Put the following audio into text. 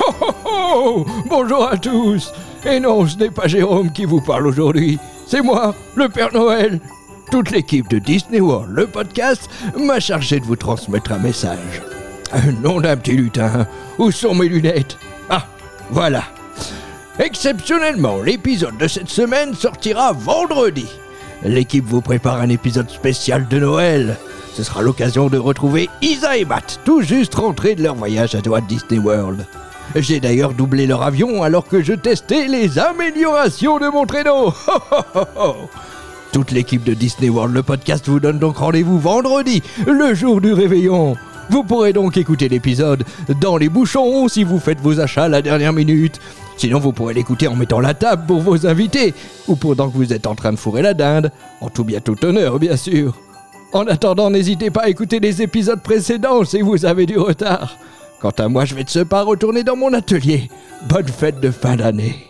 Oh, oh, oh Bonjour à tous Et non, ce n'est pas Jérôme qui vous parle aujourd'hui, c'est moi, le Père Noël. Toute l'équipe de Disney World, le podcast, m'a chargé de vous transmettre un message. Un nom d'un petit lutin. Où sont mes lunettes? Ah, voilà. Exceptionnellement, l'épisode de cette semaine sortira vendredi. L'équipe vous prépare un épisode spécial de Noël. Ce sera l'occasion de retrouver Isa et Matt, tout juste rentrés de leur voyage à Walt Disney World. J'ai d'ailleurs doublé leur avion alors que je testais les améliorations de mon traîneau. Toute l'équipe de Disney World, le podcast, vous donne donc rendez-vous vendredi, le jour du réveillon. Vous pourrez donc écouter l'épisode dans les bouchons si vous faites vos achats à la dernière minute. Sinon, vous pourrez l'écouter en mettant la table pour vos invités, ou pendant que vous êtes en train de fourrer la dinde, en tout bien tout honneur, bien sûr. En attendant, n'hésitez pas à écouter les épisodes précédents si vous avez du retard. Quant à moi, je vais de ce pas retourner dans mon atelier. Bonne fête de fin d'année.